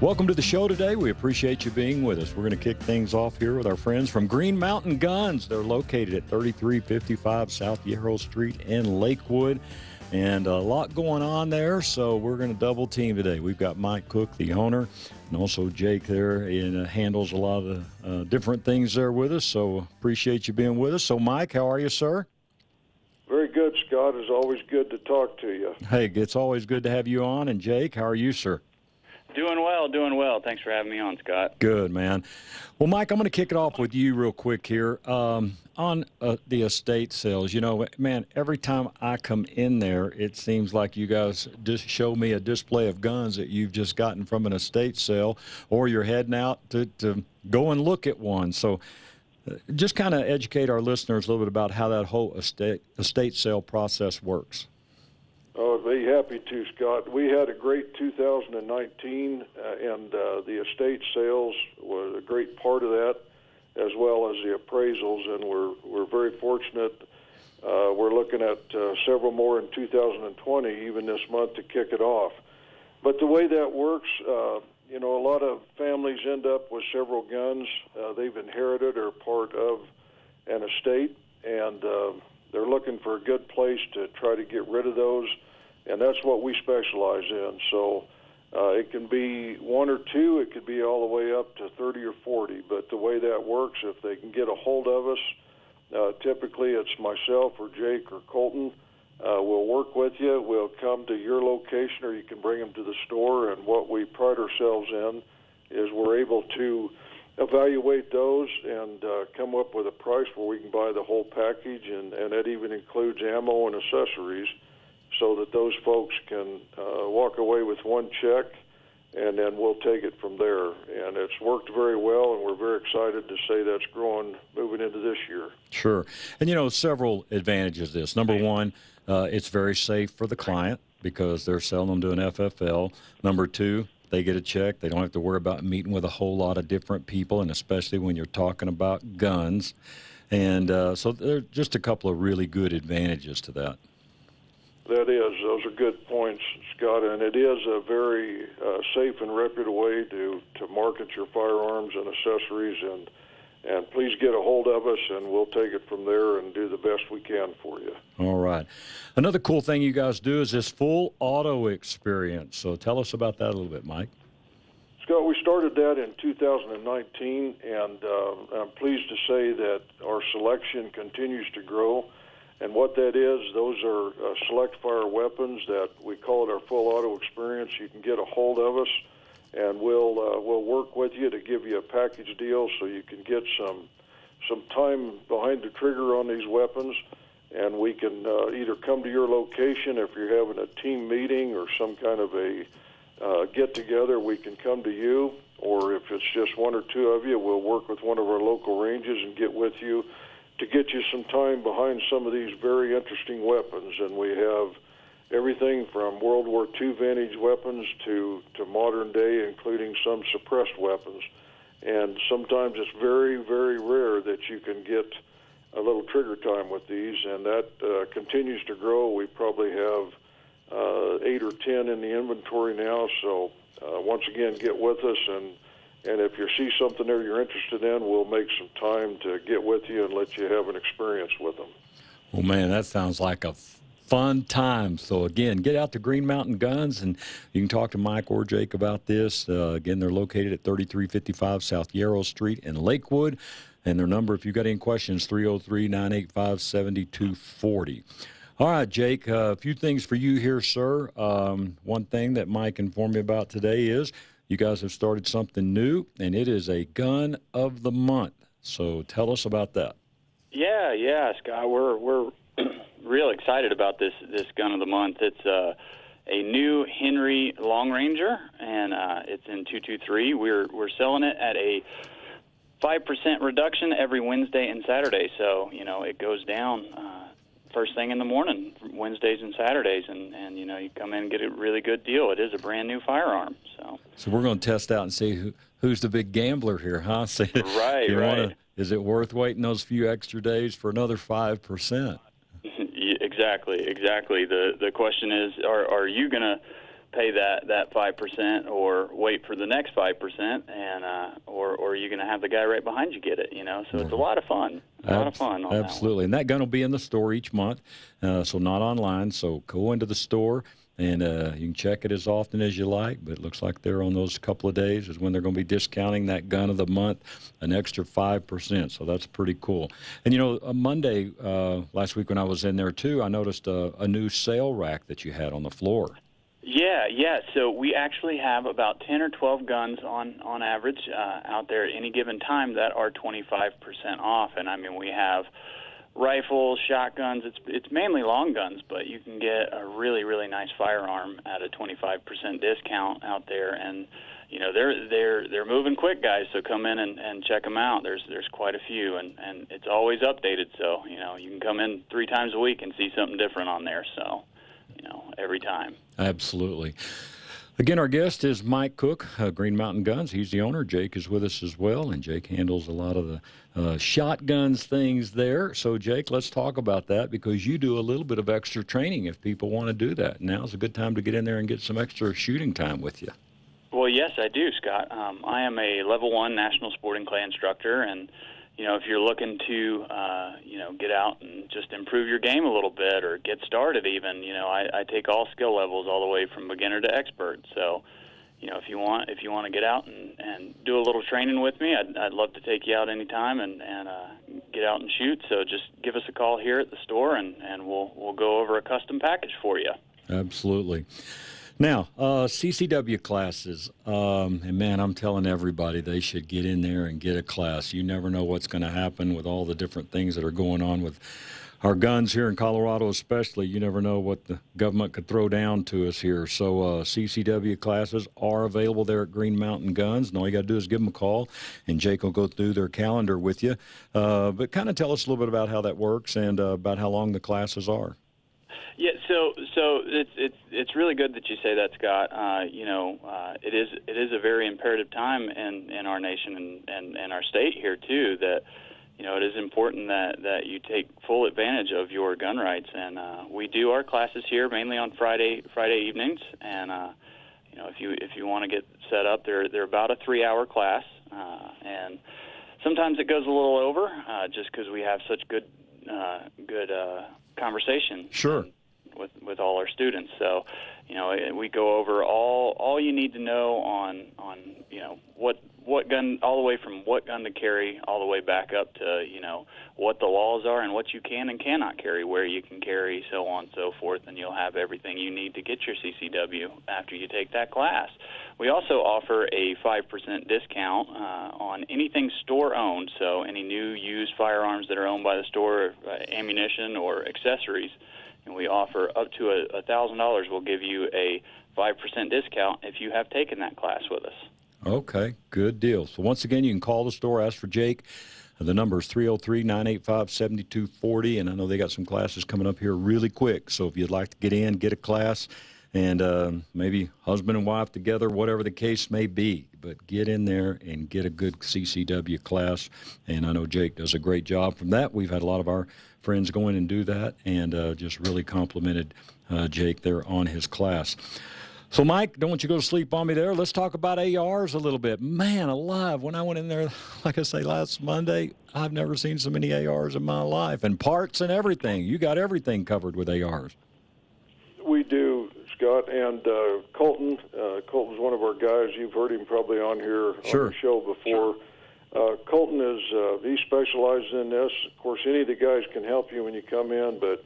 Welcome to the show today. We appreciate you being with us. We're going to kick things off here with our friends from Green Mountain Guns. They're located at 3355 South Yarrow Street in Lakewood. And a lot going on there, so we're going to double team today. We've got Mike Cook, the owner, and also Jake there, and uh, handles a lot of the uh, different things there with us. So appreciate you being with us. So, Mike, how are you, sir? Very good, Scott. It's always good to talk to you. Hey, it's always good to have you on. And Jake, how are you, sir? Doing well, doing well. Thanks for having me on, Scott. Good, man. Well, Mike, I'm going to kick it off with you real quick here. Um, on uh, the estate sales, you know, man, every time I come in there, it seems like you guys just show me a display of guns that you've just gotten from an estate sale, or you're heading out to, to go and look at one. So, uh, just kind of educate our listeners a little bit about how that whole estate estate sale process works. Oh, I'd be happy to, Scott. We had a great 2019, uh, and uh, the estate sales was a great part of that, as well as the appraisals, and we're we're very fortunate. Uh, we're looking at uh, several more in 2020, even this month, to kick it off. But the way that works, uh, you know, a lot of families end up with several guns uh, they've inherited or part of an estate, and they're looking for a good place to try to get rid of those, and that's what we specialize in. So uh, it can be one or two, it could be all the way up to 30 or 40. But the way that works, if they can get a hold of us, uh, typically it's myself or Jake or Colton. Uh, we'll work with you. We'll come to your location, or you can bring them to the store. And what we pride ourselves in is we're able to evaluate those and uh, come up with a price where we can buy the whole package, and, and that even includes ammo and accessories, so that those folks can uh, walk away with one check, and then we'll take it from there. And it's worked very well, and we're very excited to say that's growing moving into this year. Sure, and you know several advantages. This number one, uh, it's very safe for the client because they're selling them to an FFL. Number two, they get a check. They don't have to worry about meeting with a whole lot of different people, and especially when you're talking about guns. And uh, so there are just a couple of really good advantages to that. That is, those are good points, Scott, and it is a very uh, safe and reputable way to, to market your firearms and accessories. And and please get a hold of us, and we'll take it from there and do the best we can for you. All right. Another cool thing you guys do is this full auto experience. So tell us about that a little bit, Mike. Scott, we started that in 2019, and uh, I'm pleased to say that our selection continues to grow. And what that is, those are uh, select fire weapons that we call it our full auto experience. You can get a hold of us and we'll uh, we'll work with you to give you a package deal so you can get some some time behind the trigger on these weapons, and we can uh, either come to your location if you're having a team meeting or some kind of a uh, get together. We can come to you, or if it's just one or two of you, we'll work with one of our local ranges and get with you to get you some time behind some of these very interesting weapons. And we have everything from World War II vintage weapons to, to modern day, including some suppressed weapons. And sometimes it's very, very rare that you can get a little trigger time with these, and that uh, continues to grow. We probably have uh, eight or ten in the inventory now. So uh, once again, get with us, and and if you see something there you're interested in, we'll make some time to get with you and let you have an experience with them. Well, man, that sounds like a fun time. So again, get out to Green Mountain Guns, and you can talk to Mike or Jake about this. Uh, again, they're located at 3355 South Yarrow Street in Lakewood, and their number, if you've got any questions, 303-985-7240. All right, Jake, uh, a few things for you here, sir. Um, one thing that Mike informed me about today is you guys have started something new, and it is a gun of the month. So tell us about that. Yeah, yeah, Scott. We're we're real excited about this this gun of the month. It's uh, a new Henry Long Ranger, and uh, it's in 223. We're we're selling it at a five percent reduction every Wednesday and Saturday. So you know it goes down uh, first thing in the morning, Wednesdays and Saturdays, and and you know you come in and get a really good deal. It is a brand new firearm, so. We're going to test out and see who who's the big gambler here, huh? See, right, right. Wanna, is it worth waiting those few extra days for another five percent? exactly, exactly. The the question is, are are you going to pay that that five percent or wait for the next five percent and uh or or are you going to have the guy right behind you get it you know so it's a lot of fun a lot of fun absolutely that and that gun will be in the store each month uh, so not online so go into the store and uh, you can check it as often as you like but it looks like they're on those couple of days is when they're going to be discounting that gun of the month an extra 5% so that's pretty cool. And you know a monday uh, last week when i was in there too i noticed a, a new sale rack that you had on the floor. Yeah, yeah. So we actually have about 10 or 12 guns on on average uh, out there at any given time that are 25% off, and I mean we have rifles, shotguns. It's it's mainly long guns, but you can get a really really nice firearm at a 25% discount out there, and you know they're they're they're moving quick, guys. So come in and, and check them out. There's there's quite a few, and and it's always updated. So you know you can come in three times a week and see something different on there. So you know every time. Absolutely. Again, our guest is Mike Cook, uh, Green Mountain Guns. He's the owner. Jake is with us as well, and Jake handles a lot of the uh, shotguns things there. So, Jake, let's talk about that because you do a little bit of extra training if people want to do that. Now's a good time to get in there and get some extra shooting time with you. Well, yes, I do, Scott. Um, I am a level one national sporting clay instructor, and you know, if you're looking to, uh, you know, get out and just improve your game a little bit or get started, even, you know, I, I take all skill levels all the way from beginner to expert. So, you know, if you want, if you want to get out and, and do a little training with me, I'd, I'd love to take you out anytime and, and uh, get out and shoot. So just give us a call here at the store, and, and we'll we'll go over a custom package for you. Absolutely. Now, uh, CCW classes, um, and man, I'm telling everybody they should get in there and get a class. You never know what's going to happen with all the different things that are going on with our guns here in Colorado, especially. You never know what the government could throw down to us here. So, uh, CCW classes are available there at Green Mountain Guns, and all you got to do is give them a call, and Jake will go through their calendar with you. Uh, but kind of tell us a little bit about how that works and uh, about how long the classes are. Yeah, so so it's it's it's really good that you say that, Scott. Uh, you know, uh, it is it is a very imperative time in in our nation and and, and our state here too that you know it is important that that you take full advantage of your gun rights. And uh, we do our classes here mainly on Friday Friday evenings. And uh, you know if you if you want to get set up they're they're about a three hour class. Uh, and sometimes it goes a little over uh, just because we have such good uh, good uh, conversation. Sure. And, with with all our students. So, you know, we go over all all you need to know on on you know what what gun all the way from what gun to carry all the way back up to you know what the laws are and what you can and cannot carry, where you can carry, so on and so forth, and you'll have everything you need to get your CCW after you take that class. We also offer a 5% discount uh, on anything store owned, so any new used firearms that are owned by the store, uh, ammunition or accessories and we offer up to a thousand dollars. We'll give you a five percent discount if you have taken that class with us. Okay, good deal. So once again, you can call the store, ask for Jake. The number is 303 985 7240, and I know they got some classes coming up here really quick. So if you'd like to get in, get a class, and uh, maybe husband and wife together, whatever the case may be. But get in there and get a good CCW class. And I know Jake does a great job from that. We've had a lot of our friends go in and do that, and uh, just really complimented uh, Jake there on his class. So, Mike, don't want you to go to sleep on me there. Let's talk about ARs a little bit. Man alive, when I went in there, like I say, last Monday, I've never seen so many ARs in my life, and parts and everything. You got everything covered with ARs. We do, Scott, and uh, Colton. Uh, Colton's one of our guys. You've heard him probably on here sure. on the show before. Sure. Uh, Colton is uh, he specializes in this. Of course, any of the guys can help you when you come in, but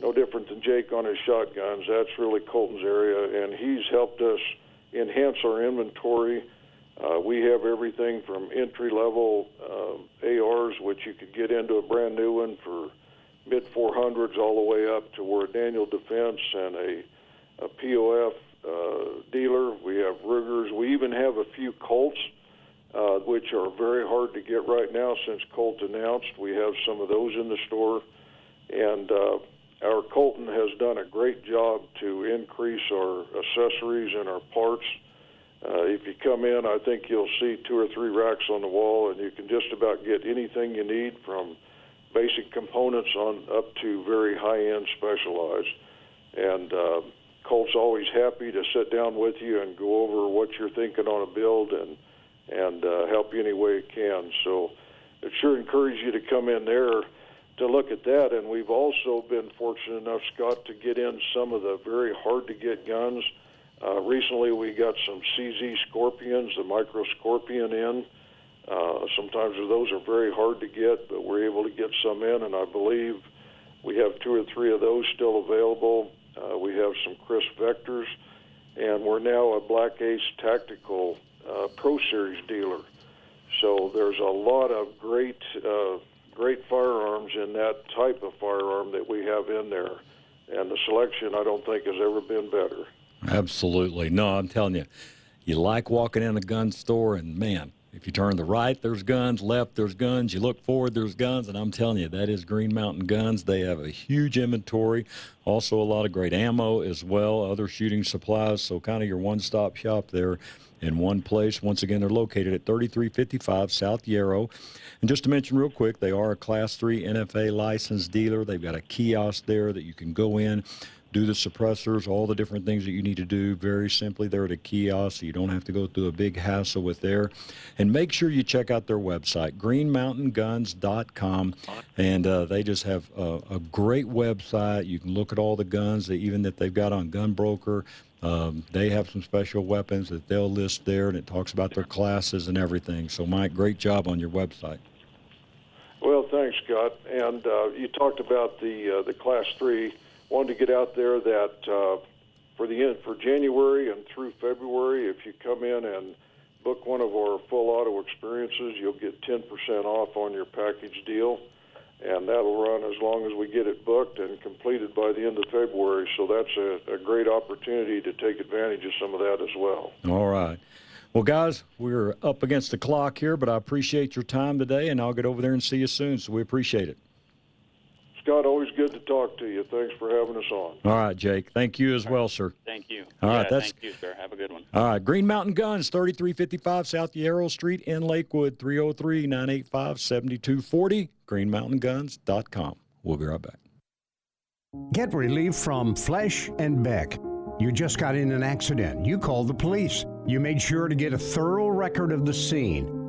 no different than Jake on his shotguns. That's really Colton's area, and he's helped us enhance our inventory. Uh, we have everything from entry level uh, ARs, which you could get into a brand new one for mid 400s, all the way up to where Daniel Defense and a, a POF uh, dealer. We have Rugers. We even have a few Colts which are very hard to get right now since Colt announced. We have some of those in the store, and uh, our Colton has done a great job to increase our accessories and our parts. Uh, if you come in, I think you'll see two or three racks on the wall, and you can just about get anything you need from basic components on up to very high-end specialized. And uh, Colt's always happy to sit down with you and go over what you're thinking on a build and and uh, help you any way it can. So, it sure encourage you to come in there to look at that. And we've also been fortunate enough, Scott, to get in some of the very hard to get guns. Uh, recently, we got some CZ Scorpions, the Micro Scorpion in. Uh, sometimes those are very hard to get, but we're able to get some in, and I believe we have two or three of those still available. Uh, we have some Kriss Vectors, and we're now a Black Ace Tactical uh, Pro Series dealer. So there's a lot of great uh, great firearms in that type of firearm that we have in there. And the selection, I don't think, has ever been better. Absolutely. No, I'm telling you, you like walking in a gun store, and man, if you turn the right, there's guns. Left, there's guns. You look forward, there's guns. And I'm telling you, that is Green Mountain Guns. They have a huge inventory. Also, a lot of great ammo as well, other shooting supplies. So, kind of your one stop shop there in one place. Once again, they're located at 3355 South Yarrow. And just to mention real quick, they are a Class 3 NFA licensed dealer. They've got a kiosk there that you can go in, do the suppressors, all the different things that you need to do very simply there at a kiosk so you don't have to go through a big hassle with there. And make sure you check out their website, greenmountainguns.com. And uh, they just have a, a, great website. You can look at all the guns that even that they've got on GunBroker. Um, they have some special weapons that they'll list there, and it talks about their classes and everything. So, Mike, great job on your website. Well, thanks, Scott. And uh, you talked about the uh, the Class Three. Wanted to get out there that uh, for the end for January and through February, if you come in and book one of our full auto experiences, you'll get 10% off on your package deal and that'll run as long as we get it booked and completed by the end of February. So that's a, a, great opportunity to take advantage of some of that as well. All right. Well, guys, we're up against the clock here, but I appreciate your time today, and I'll get over there and see you soon. So we appreciate it. Scott, always good to talk to you. Thanks for having us on. All right, Jake. Thank you as well, sir. Thank you. All yeah, right, that's thank you, sir. Have a good one. All right, Green Mountain Guns, 3355 South Yarrow Street in Lakewood, 303 985 7240, greenmountainguns.com. We'll be right back. Get relief from Flesh and Beck. You just got in an accident. You called the police. You made sure to get a thorough record of the scene.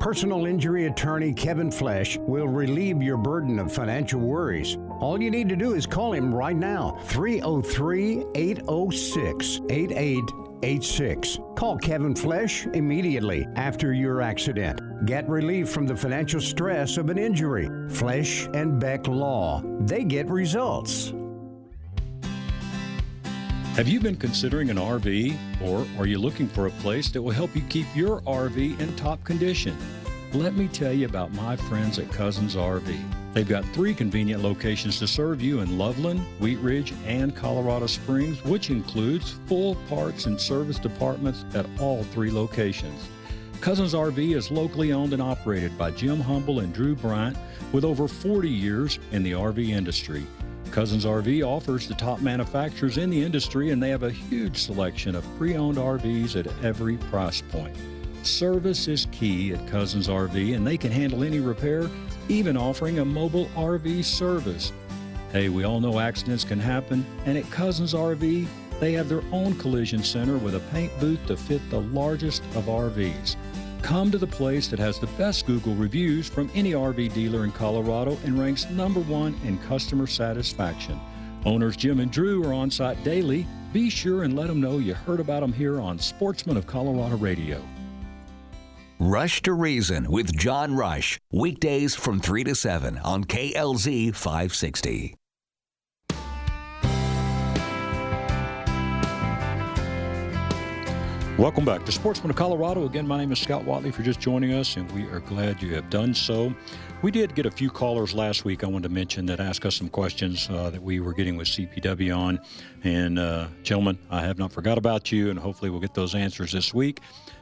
Personal injury attorney Kevin Flesh will relieve your burden of financial worries. All you need to do is call him right now 303 806 8886. Call Kevin Flesh immediately after your accident. Get relief from the financial stress of an injury. Flesh and Beck Law. They get results. Have you been considering an RV, or are you looking for a place that will help you keep your RV in top condition? Let me tell you about my friends at Cousins RV. They've got three convenient locations to serve you in Loveland, Wheat Ridge, and Colorado Springs, which includes full parts and service departments at all three locations. Cousins RV is locally owned and operated by Jim Humble and Drew Bryant with over 40 years in the RV industry. Cousins RV offers the top manufacturers in the industry, and they have a huge selection of pre owned RVs at every price point. Service is key at Cousins RV, and they can handle any repair, even offering a mobile RV service. Hey, we all know accidents can happen, and at Cousins RV, they have their own collision center with a paint booth to fit the largest of RVs. Come to the place that has the best Google reviews from any RV dealer in Colorado and ranks number one in customer satisfaction. Owners Jim and Drew are on site daily. Be sure and let them know you heard about them here on Sportsman of Colorado Radio. Rush to Reason with John Rush, weekdays from 3 to 7 on KLZ 560. Welcome back to Sportsman of Colorado. Again, my name is Scott Watley for just joining us, and we are glad you have done so. We did get a few callers last week. I wanted to mention that asked us some questions uh, that we were getting with CPW on. And, uh, gentlemen, I have not forgot about you, and hopefully we'll get those answers this week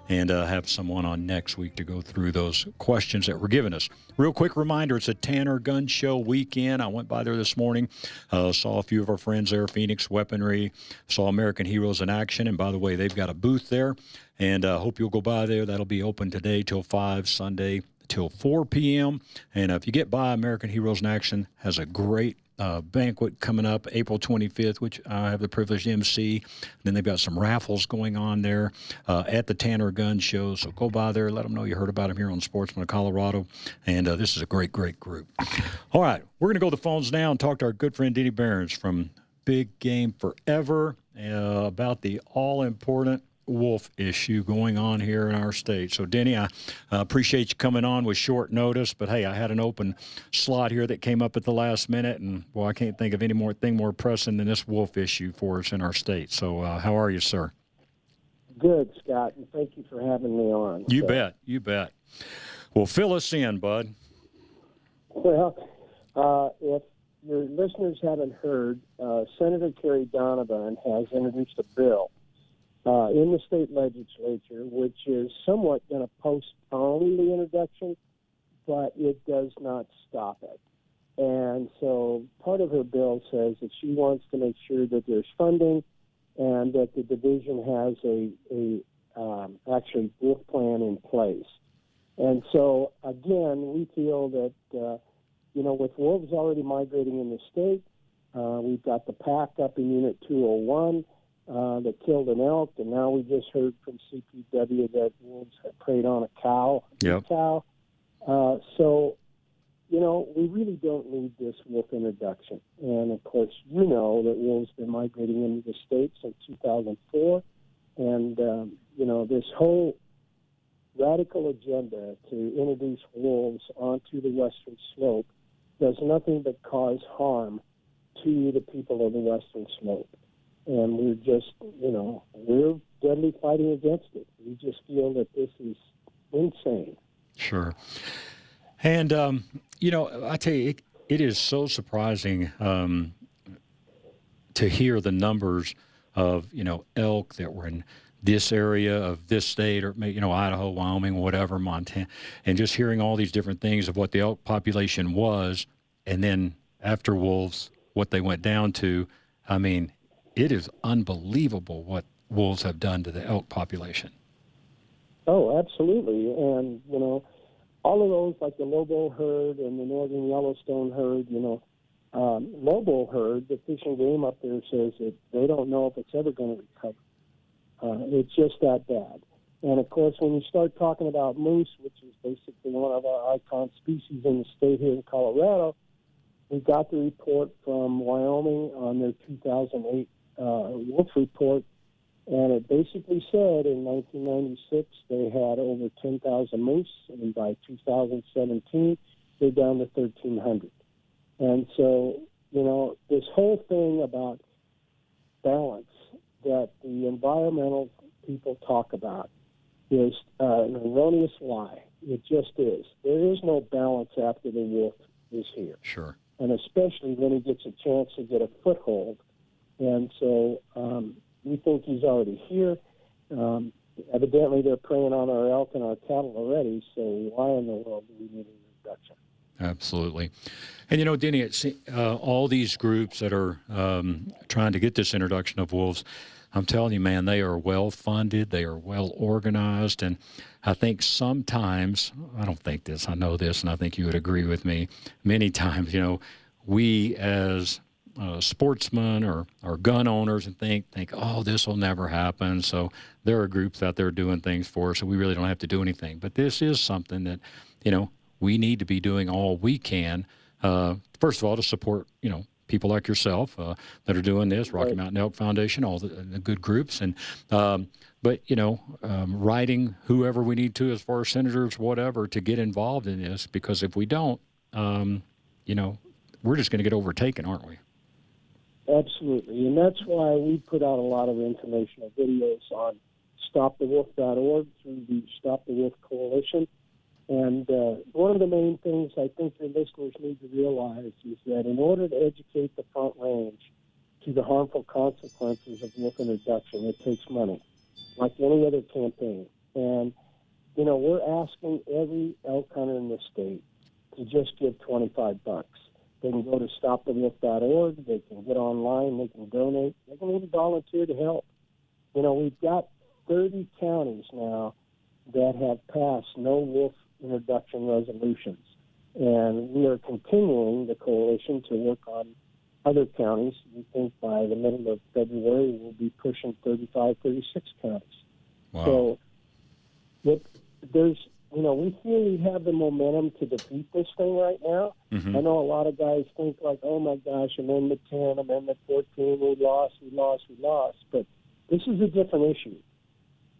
and uh, have someone on next week to go through those questions that were given us. Real quick reminder it's a Tanner Gun Show weekend. I went by there this morning, uh, saw a few of our friends there, Phoenix Weaponry, saw American Heroes in action. And by the way, they've got a booth there, and uh, hope you'll go by there. That'll be open today till 5, Sunday till 4 p.m. And uh, if you get by, American Heroes in Action has a great uh, banquet coming up April 25th, which I have the privilege to MC. Then they've got some raffles going on there uh, at the Tanner Gun Show. So go by there, let them know you heard about them here on Sportsman of Colorado. And uh, this is a great, great group. All right, we're going to go to the phones now and talk to our good friend Denny Behrens from Big Game Forever uh, about the all important wolf issue going on here in our state. So, Denny, I uh, appreciate you coming on with short notice, but hey, I had an open slot here that came up at the last minute, and well, I can't think of any more thing more pressing than this wolf issue for us in our state. So, uh, how are you, sir? Good, Scott, and thank you for having me on. You so. bet, you bet. Well, fill us in, bud. Well, uh, if your listeners haven't heard, uh, Senator Kerry Donovan has introduced a bill uh, in the state legislature, which is somewhat going to postpone the introduction, but it does not stop it. And so part of her bill says that she wants to make sure that there's funding and that the division has a, a um, actually wolf plan in place. And so again, we feel that uh, you know with wolves already migrating in the state, uh, we've got the pack up in Unit 201 uh, that killed an elk, and now we just heard from CPW that wolves had preyed on a cow. Yep. Cow. Uh, so, you know, we really don't need this wolf introduction. And of course, you know that wolves been migrating into the state since 2004, and um, you know this whole radical agenda to introduce wolves onto the western slope does nothing but cause harm to the people of the western slope and we're just, you know, we're deadly fighting against it. We just feel that this is insane. Sure. And, um, you know, I tell you, it, it is so surprising um, to hear the numbers of, you know, elk that were in this area of this state or, you know, Idaho, Wyoming, whatever, Montana, and just hearing all these different things of what the elk population was. And then after wolves, what they went down to. I mean, it is unbelievable what wolves have done to the elk population. Oh, absolutely. And, you know, all of those, like the Lolo herd and the Northern Yellowstone herd, you know, um, Lolo herd, the Fish and Game up there says that they don't know if it's ever going to recover. Uh, it's just that bad. And of course, when you start talking about moose, which is basically one of our icon species in the state here in Colorado, we got the report from Wyoming on their 2008 uh, Wolf report, and it basically said in 1996 they had over 10,000 moose, and by 2017 they're down to 1,300. And so, you know, this whole thing about balance that the environmental people talk about is uh, an erroneous lie. It just is. There is no balance after the wolf is here. Sure. And especially when he gets a chance to get a foothold and so um, we think he's already here. Um, evidently, they're preying on our elk and our cattle already. So why in the world do we need an introduction? Absolutely. And you know, Denny, it's, uh, all these groups that are um, trying to get this introduction of wolves, I'm telling you, man, they are well funded, they are well organized, and I think sometimes, I don't think this, I know this, and I think you would agree with me, many times, you know, we as uh, sportsmen or, or gun owners and think think oh this will never happen. So there are groups out there doing things for us so we really don't have to do anything. But this is something that you know we need to be doing all we can uh, first of all to support you know people like yourself uh, that are doing this rocky mountain elk foundation all the, the good groups. And um, but you know um, writing whoever we need to as far as senators whatever to get involved in this because if we don't um, you know we're just going to get overtaken aren't we Absolutely, and that's why we put out a lot of informational videos on stopthewolf.org, through the Stop the Wolf Coalition. And uh, one of the main things I think your listeners need to realize is that in order to educate the Front Range to the harmful consequences of wolf introduction, it takes money, like any other campaign. And, you know, we're asking every elk hunter in the state to just give 25 bucks. They can go to stopthewolf.org. They can get online. They can donate. They can even volunteer to help. You know, we've got 30 counties now that have passed no wolf introduction resolutions. And we are continuing the coalition to work on other counties. We think by the middle of February we'll be pushing 35, 36 counties. Wow. So what, there's, you know, we feel we have the momentum to defeat this thing right now. Mhm. I know a lot of guys think like, oh my gosh, I'm in the 10, I'm in the 14, we lost, we lost, we lost. But this is a different issue.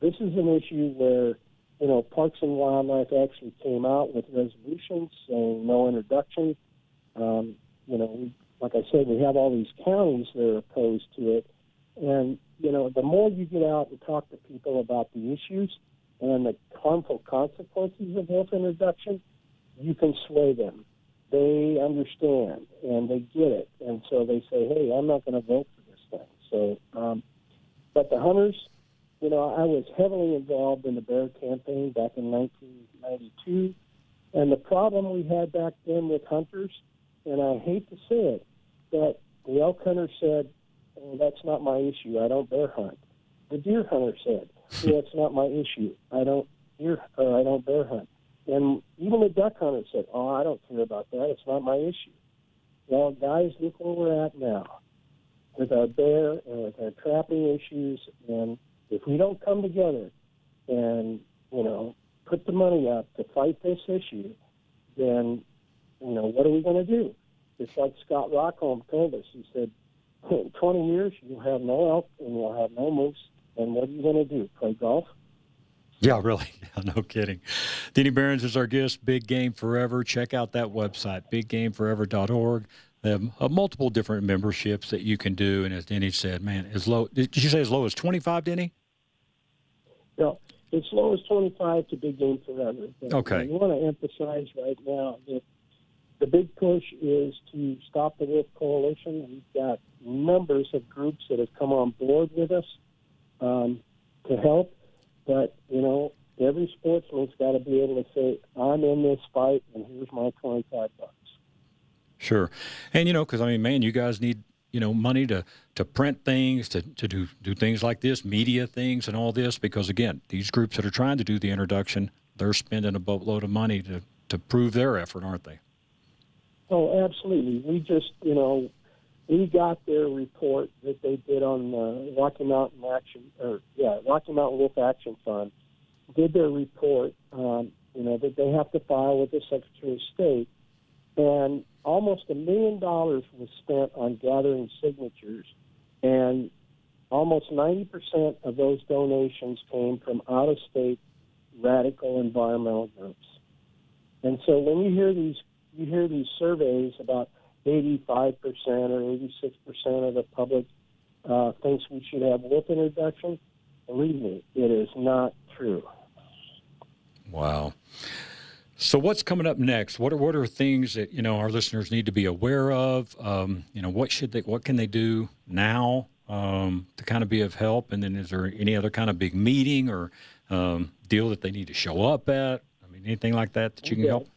This is an issue where, you know, Parks and Wildlife actually came out with resolutions saying no introduction. Um, you know, we, like I said, we have all these counties that are opposed to it. And, you know, the more you get out and talk to people about the issues and the harmful consequences of wolf introduction, you can sway them. They understand and they get it. And so they say, hey, I'm not going to vote for this thing. So, um, but the hunters, you know, I was heavily involved in the bear campaign back in 1992. And the problem we had back then with hunters, and I hate to say it, that the elk hunter said, oh, that's not my issue. I don't bear hunt. The deer hunter said, yeah, it's not my issue. I don't deer or I don't bear hunt. And even the duck hunter said, oh, I don't care about that. It's not my issue. Well, guys, look where we're at now with our bear and with our trapping issues. And if we don't come together and, you know, put the money up to fight this issue, then, you know, what are we going to do? It's like Scott Rockholm told us. He said, in 20 years, you'll have no elk and you'll have no moose. And what are you going to do? Play golf? Yeah, really. No kidding. Denny Behrens is our guest, Big Game Forever. Check out that website, biggameforever.org. They have uh, multiple different memberships that you can do. And as Denny said, man, as low, did you say as low as 25, Denny? No, as low as 25 to Big Game Forever. But Okay. I want to emphasize right now that the big push is to stop the wolf coalition. We've got numbers of groups that have come on board with us um, to help. But, you know, every sportsman's got to be able to say, I'm in this fight, and here's my 25 bucks. Sure. And, you know, because, I mean, man, you guys need, you know, money to, to print things, to, to do, do things like this, media things and all this, because, again, these groups that are trying to do the introduction, they're spending a boatload of money to, to prove their effort, aren't they? Oh, absolutely. We just, you know, we got their report that they did on the Rocky Mountain Action, or yeah, Rocky Mountain Wolf Action Fund. Did their report, um, you know, that they have to file with the Secretary of State, and almost a million dollars was spent on gathering signatures, and almost ninety percent of those donations came from out-of-state radical environmental groups. And so when you hear these you hear these surveys about 85% or 86% of the public uh, thinks we should have wolf introduction. Believe me, it is not true. Wow. So what's coming up next? What are what are things that you know our listeners need to be aware of? Um, you know, what should they what can they do now um, to kind of be of help? And then is there any other kind of big meeting or um, deal that they need to show up at? I mean, anything like that that you can Okay. help?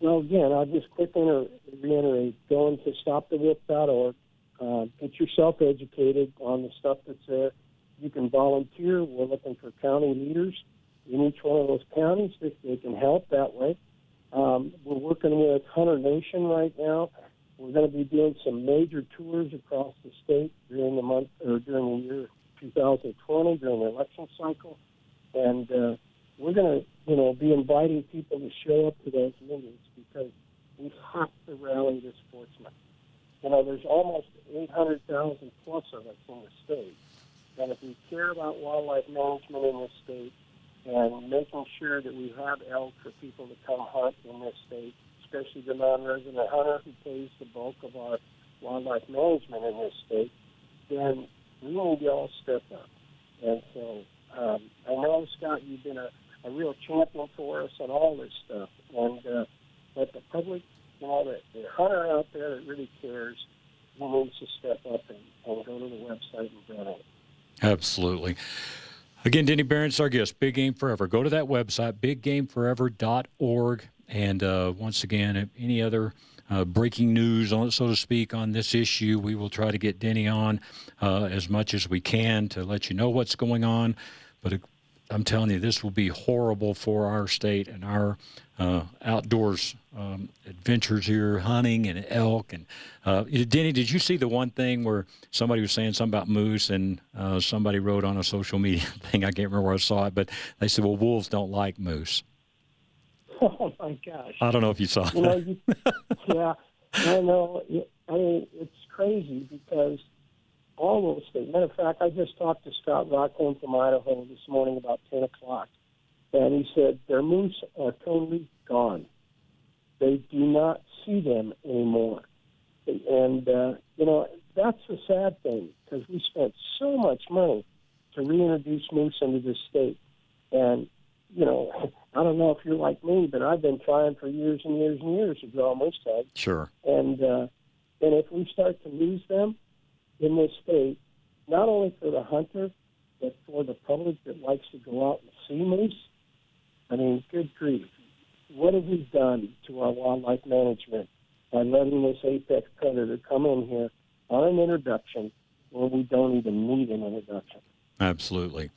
Well, again, I'll just quickly re- reiterate going to stopthewolf.org. Uh, get yourself educated on the stuff that's there. You can volunteer. We're looking for county leaders in each one of those counties that they can help that way. Um, we're working with Hunter Nation right now. We're going to be doing some major tours across the state during the month or during the year 2020 during the election cycle, and uh, we're going to, you know, be inviting people to show up to those meetings because we have to rally the sportsmen. You know, there's almost 800,000 plus of us in the state, and if we care about wildlife management in this state and making sure that we have elk for people to come hunt in this state, especially the non-resident hunter who pays the bulk of our wildlife management in this state, then we need to all step up. And so um, a real champion for us and all this stuff. And uh, but the public, you know, the, the hunter out there that really cares, he needs to step up and, and go to the website and donate. Absolutely. Again, Denny Behrens our guest. Big Game Forever. Go to that website, biggameforever.org. And uh, once again, any other uh, breaking news, on, so to speak, on this issue, we will try to get Denny on uh, as much as we can to let you know what's going on. But uh, I'm telling you, this will be horrible for our state and our uh, outdoors um, adventures here, hunting and elk. And uh, Denny, did you see the one thing where somebody was saying something about moose, and uh, somebody wrote on a social media thing? I can't remember where I saw it, but they said, "Well, wolves don't like moose." Oh my gosh! I don't know if you saw you that. Know, you, yeah, I know. I mean, it's crazy because all those things. Matter of fact, I just talked to Scott Rockholm from Idaho this morning about ten o'clock, and he said their moose are totally gone. They do not see them anymore, and uh, you know that's a sad thing because we spent so much money to reintroduce moose into the state, and you know, I don't know if you're like me, but I've been trying for years and years and years to draw moose tags. Sure. And uh, and if we start to lose them in this state, not only for the hunter, but for the public that likes to go out and see moose, I mean, good grief. What have we done to our wildlife management by letting this apex predator come in here on an introduction when we don't even need an introduction? Absolutely.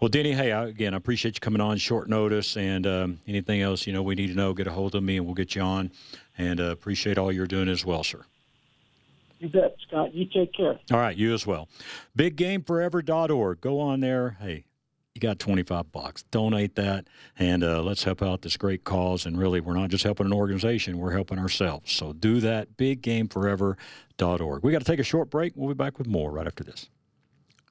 Well, Denny, hey, I, again, I appreciate you coming on short notice. And um, anything else you know we need to know, get a hold of me, and we'll get you on. And uh, appreciate all you're doing as well, sir. You bet, Scott. You take care. All right, you as well. BigGameForever.org. Go on there. Hey, you got 25 bucks. Donate that, and uh, let's help out this great cause. And really, we're not just helping an organization, we're helping ourselves. So do that. BigGameForever.org. We got to take a short break. We'll be back with more right after this.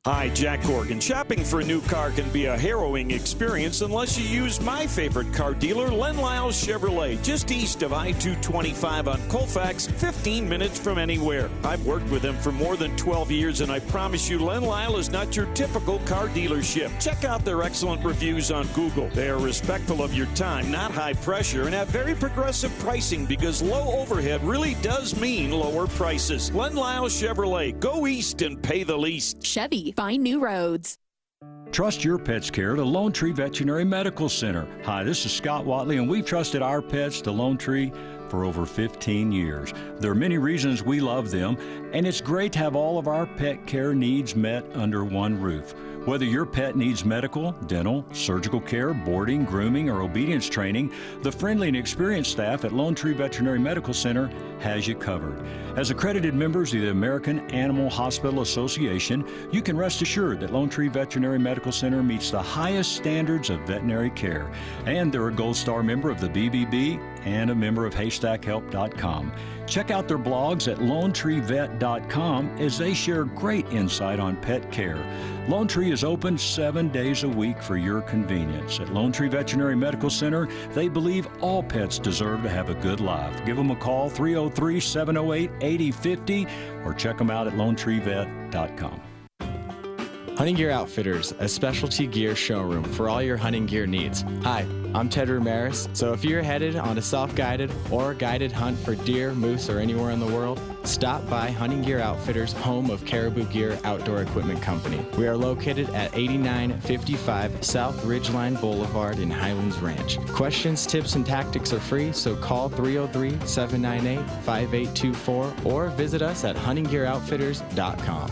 Hi, Jack Corrigan. Shopping for a new car can be a harrowing experience unless you use my favorite car dealer, Len Lyall's Chevrolet, just east of I 225 on Colfax, 15 minutes from anywhere. I've worked with them for more than 12 years, and I promise you, Len Lyall is not your typical car dealership. Check out their excellent reviews on Google. They are respectful of your time, not high pressure, and have very progressive pricing because low overhead really does mean lower prices. Len Lyall's Chevrolet, go east and pay the least. Chevy find new roads. Trust your pet's care to Lone Tree Veterinary Medical Center. Hi, this is Scott Watley, and we've trusted our pets to Lone Tree for over 15 years. There are many reasons we love them, and it's great to have all of our pet care needs met under one roof. Whether your pet needs medical, dental, surgical care, boarding, grooming, or obedience training, the friendly and experienced staff at Lone Tree Veterinary Medical Center has you covered. As accredited members of the American Animal Hospital Association, you can rest assured that Lone Tree Veterinary Medical Center meets the highest standards of veterinary care. And they're a Gold Star member of the BBB and a member of HaystackHelp.com. Check out their blogs at LoneTreeVet.com as they share great insight on pet care. Lone Tree is open seven days a week for your convenience. At Lone Tree Veterinary Medical Center, they believe all pets deserve to have a good life. Give them a call 303 708 8050 or check them out at LoneTreeVet.com. Hunting Gear Outfitters, a specialty gear showroom for all your hunting gear needs. Hi, I'm Ted Ramirez. So if you're headed on a self guided or guided hunt for deer, moose, or anywhere in the world, stop by Hunting Gear Outfitters, home of Caribou Gear Outdoor Equipment Company. We are located at 8955 South Ridgeline Boulevard in Highlands Ranch. Questions, tips, and tactics are free, so call 303 798 5824 or visit us at huntinggearoutfitters.com.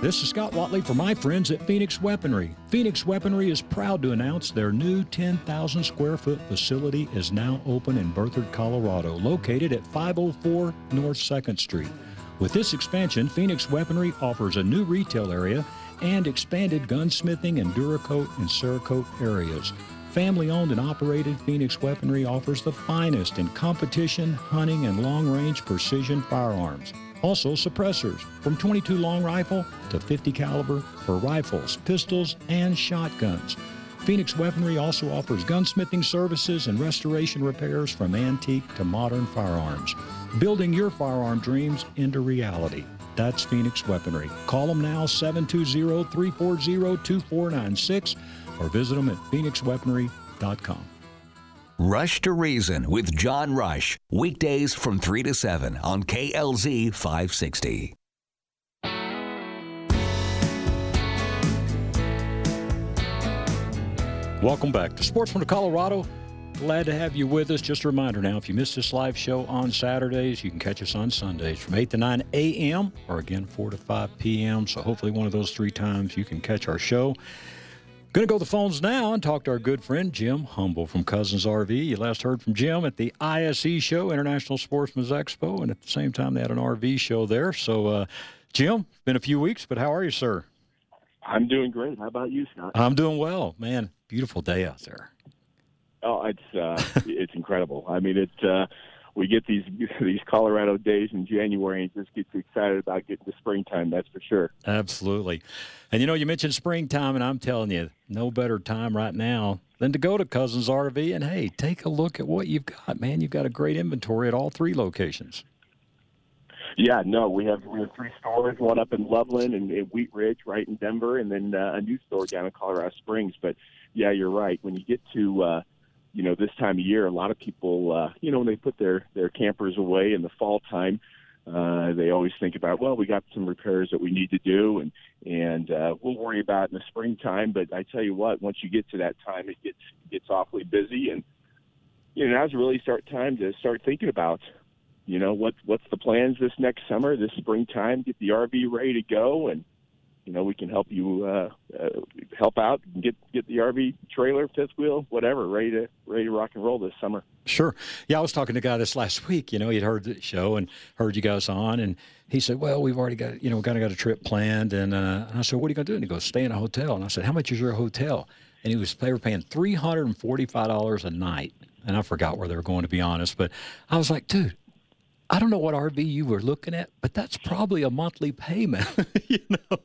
This is Scott Watley for my friends at Phoenix Weaponry. Phoenix Weaponry is proud to announce their new 10,000 square foot facility is now open in Berthoud, Colorado, located at 504 North 2nd Street. With this expansion, Phoenix Weaponry offers a new retail area and expanded gunsmithing and Duracoat and Cerakote areas. Family owned and operated, Phoenix Weaponry offers the finest in competition, hunting, and long range precision firearms. Also, suppressors from 22 long rifle to 50 caliber for rifles, pistols, and shotguns. Phoenix Weaponry also offers gunsmithing services and restoration repairs from antique to modern firearms, building your firearm dreams into reality. That's Phoenix Weaponry. Call them now 720 340 2496 or visit them at phoenixweaponry.com. Rush to Reason with John Rush, weekdays from 3 to 7 on KLZ 560. Welcome back to Sportsman of Colorado. Glad to have you with us. Just a reminder now, if you missed this live show on Saturdays, you can catch us on Sundays from 8 to 9 a.m. or again 4 to 5 p.m. So hopefully one of those three times you can catch our show. Going to go to the phones now and talk to our good friend Jim Humble from Cousins RV. You last heard from Jim at the ISE show, International Sportsman's Expo, and at the same time they had an RV show there. So, uh, Jim, been a few weeks, but how are you, sir? I'm doing great. How about you, Scott? I'm doing well, man. Beautiful day out there. Oh, it's uh, it's incredible. I mean, it. Uh, we get these these Colorado days in January and just get you excited about getting to springtime. That's for sure. Absolutely. And you know, you mentioned springtime, and I'm telling you, no better time right now than to go to Cousins RV and hey, take a look at what you've got, man. You've got a great inventory at all three locations. Yeah, no, we have we have three stores, one up in Loveland and, and Wheat Ridge, right in Denver, and then uh, a new store down in Colorado Springs. But yeah, you're right. When you get to uh, you know this time of year, a lot of people, uh, you know, when they put their their campers away in the fall time, uh, they always think about, well, we got some repairs that we need to do, and and uh, we'll worry about in the springtime. But I tell you what, once you get to that time, it gets gets awfully busy, and you know now's really start time to start thinking about you know what what's the plans this next summer, this springtime, get the RV ready to go, and you know we can help you uh, uh, help out get get the RV trailer, fifth wheel, whatever, ready to ready to rock and roll this summer. Sure. Yeah, I was talking to a guy this last week. You know, he'd heard the show and heard you guys on, and he said, "Well, we've already got you know kind of got a trip planned." And, uh, and I said, "What are you going to do?" And he goes, "Stay in a hotel." And I said, "How much is your hotel?" And he was they were paying three hundred and forty five dollars a night. And I forgot where they were going to be honest, but I was like, dude, I don't know what RV you were looking at, but that's probably a monthly payment. you know,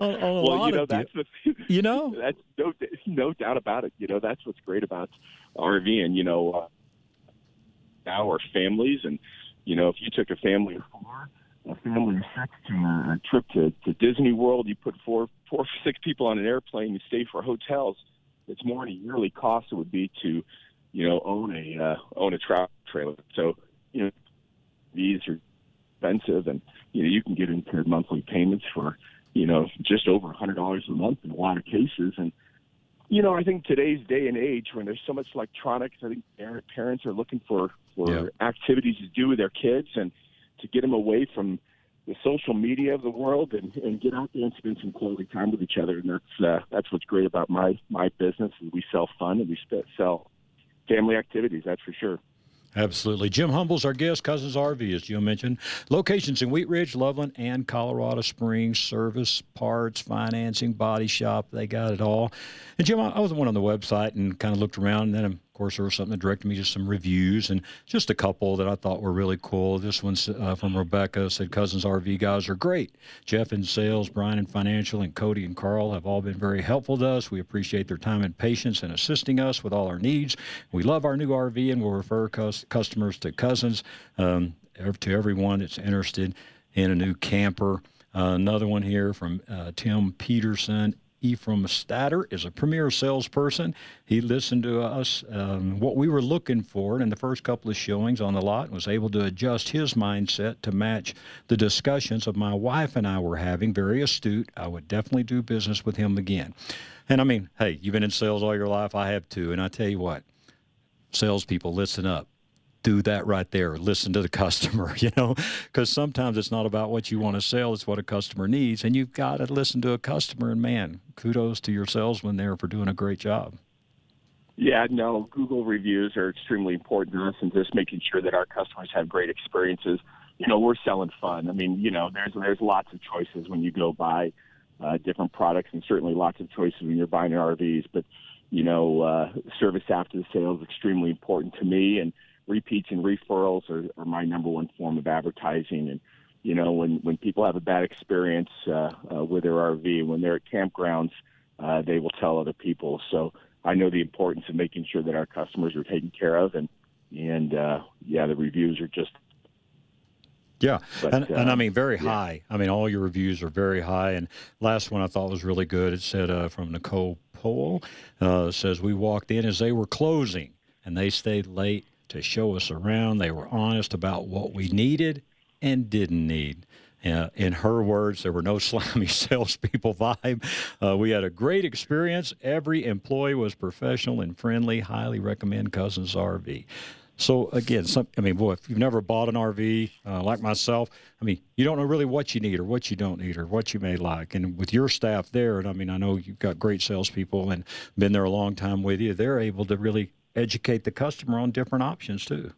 on, on a well, lot you know of that's the, you know that's no no doubt about it. You know that's what's great about RV, and you know uh, now our families, and you know if you took a family of four, a family of six to a, a trip to, to Disney World, you put four four six people on an airplane, you stay for hotels. It's more than a yearly cost it would be to, you know, own a uh, own a travel trailer. So you know these are expensive, and you know you can get into monthly payments for you know just over a hundred dollars a month in a lot of cases. And you know I think today's day and age when there's so much electronics, I think parents are looking for for Yeah. activities to do with their kids and to get them away from the social media of the world and, and get out there and spend some quality time with each other. And that's uh, that's what's great about my my business. Is we sell fun and we sell family activities. That's for sure. Absolutely. Jim Humble's our guest. Cousins RV, as Jim mentioned. Locations in Wheat Ridge, Loveland, and Colorado Springs. Service, parts, financing, body shop. They got it all. And Jim, I was the one on the website and kind of looked around. And then, was something that directed me to some reviews and just a couple that I thought were really cool. This one's uh, from Rebecca. Said Cousins RV guys are great. Jeff in sales, Brian in financial, and Cody and Carl have all been very helpful to us. We appreciate their time and patience in assisting us with all our needs. We love our new RV and will refer cus- customers to Cousins. Um, to everyone that's interested in a new camper. Uh, another one here from uh, Tim Peterson. Ephraim Statter is a premier salesperson. He listened to us, um, what we were looking for in the first couple of showings on the lot, and was able to adjust his mindset to match the discussions of my wife and I were having. Very astute. I would definitely do business with him again. And I mean, hey, you've been in sales all your life. I have too. And I tell you what, salespeople, listen up. Do that right there. Listen to the customer, you know, because sometimes it's not about what you want to sell, it's what a customer needs. And you've got to listen to a customer. And man, kudos to your salesman there for doing a great job. Yeah, no, Google reviews are extremely important to us and just making sure that our customers have great experiences. You know, we're selling fun. I mean, you know, there's there's lots of choices when you go buy uh, different products and certainly lots of choices when you're buying RVs, but you know, uh, service after the sale is extremely important to me and repeats and referrals are, are my number one form of advertising and you know when when people have a bad experience uh, uh, with their RV when they're at campgrounds uh, they will tell other people so I know the importance of making sure that our customers are taken care of, and and uh, yeah, the reviews are just Yeah, But, and, and I um, mean very yeah. high. I mean all your reviews are very high. And last one I thought was really good. It said uh, from Nicole Powell uh, says we walked in as they were closing, and they stayed late to show us around. They were honest about what we needed and didn't need. Uh, in her words, there were no slimy salespeople vibe. Uh, we had a great experience. Every employee was professional and friendly. Highly recommend Cousins RV. So again, some, I mean, boy, if you've never bought an RV uh, like myself, I mean, you don't know really what you need or what you don't need or what you may like. And with your staff there, and I mean, I know you've got great salespeople and been there a long time with you. They're able to really educate the customer on different options too.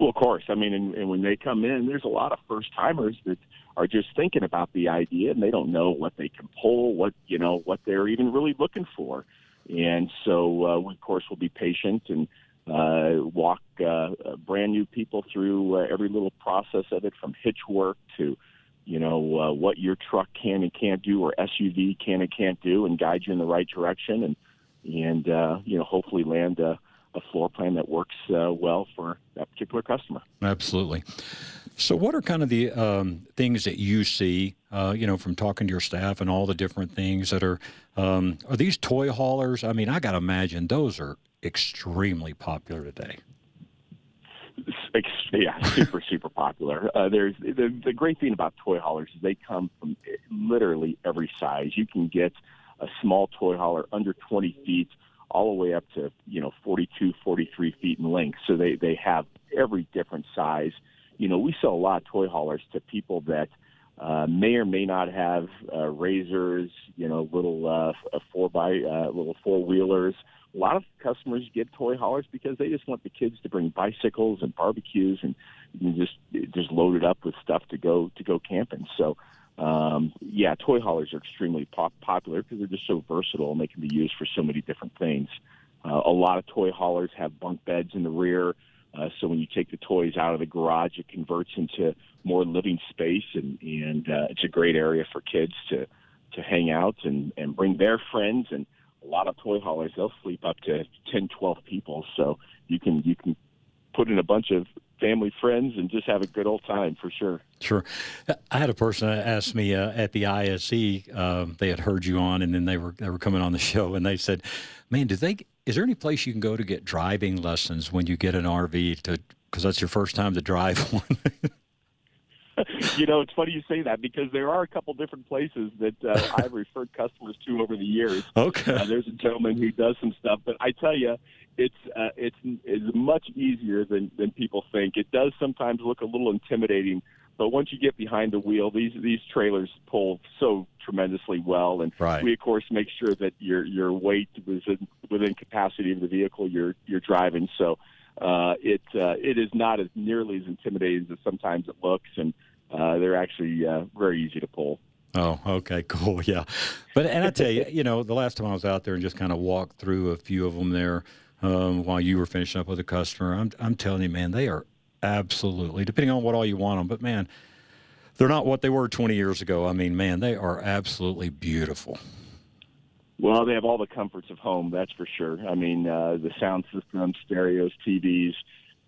Well, of course. I mean, and, and when they come in, there's a lot of first timers that are just thinking about the idea and they don't know what they can pull, what you know, what they're even really looking for. And so, uh, we, of course, we'll be patient and uh, walk uh, brand new people through uh, every little process of it, from hitch work to you know uh, what your truck can and can't do, or SUV can and can't do, and guide you in the right direction, and and uh, you know hopefully land a, a floor plan that works uh, well for that particular customer. Absolutely. So, what are kind of the um, things that you see, uh, you know, from talking to your staff and all the different things that are um, are these toy haulers? I mean, I got to imagine those are extremely popular today. Yeah, super super popular. Uh, there's the the great thing about toy haulers is they come from literally every size. You can get a small toy hauler under 20 feet all the way up to you know 42 43 feet in length. So they they have every different size. You know we sell a lot of toy haulers to people that uh, may or may not have uh, razors you know little uh, four by uh, little four wheelers a lot of customers get toy haulers because they just want the kids to bring bicycles and barbecues and you just just load it up with stuff to go to go camping. So um, yeah, toy haulers are extremely pop- popular because they're just so versatile and they can be used for so many different things. Uh, a lot of toy haulers have bunk beds in the rear, uh, so when you take the toys out of the garage, it converts into more living space, and, and uh, it's a great area for kids to to hang out and, and bring their friends. And a lot of toy haulers they'll sleep up to 10, 12 people, so you can you can put in a bunch of family friends and just have a good old time for sure. Sure. I had a person ask me uh, at the ISE, uh, they had heard you on and then they were they were coming on the show and they said, "Man, do they is there any place you can go to get driving lessons when you get an RV to cuz that's your first time to drive one?" you know, it's funny you say that because there are a couple different places that uh, I've referred customers to over the years. Okay. Uh, there's a gentleman who does some stuff, but I tell you, it's uh, it's it's much easier than than people think. It does sometimes look a little intimidating, but once you get behind the wheel, these these trailers pull so tremendously well, and right. we of course make sure that your your weight was in, within capacity of the vehicle you're you're driving. So uh, it uh, it is not as nearly as intimidating as sometimes it looks, and uh, they're actually uh, very easy to pull. Oh, okay, cool, yeah. But and I tell you, you know, the last time I was out there and just kind of walked through a few of them there um, while you were finishing up with a customer. I'm, I'm telling you, man, they are absolutely, depending on what all you want them, but man, they're not what they were 20 years ago. I mean, man, they are absolutely beautiful. Well, they have all the comforts of home, that's for sure. I mean, uh, the sound system, stereos, TVs,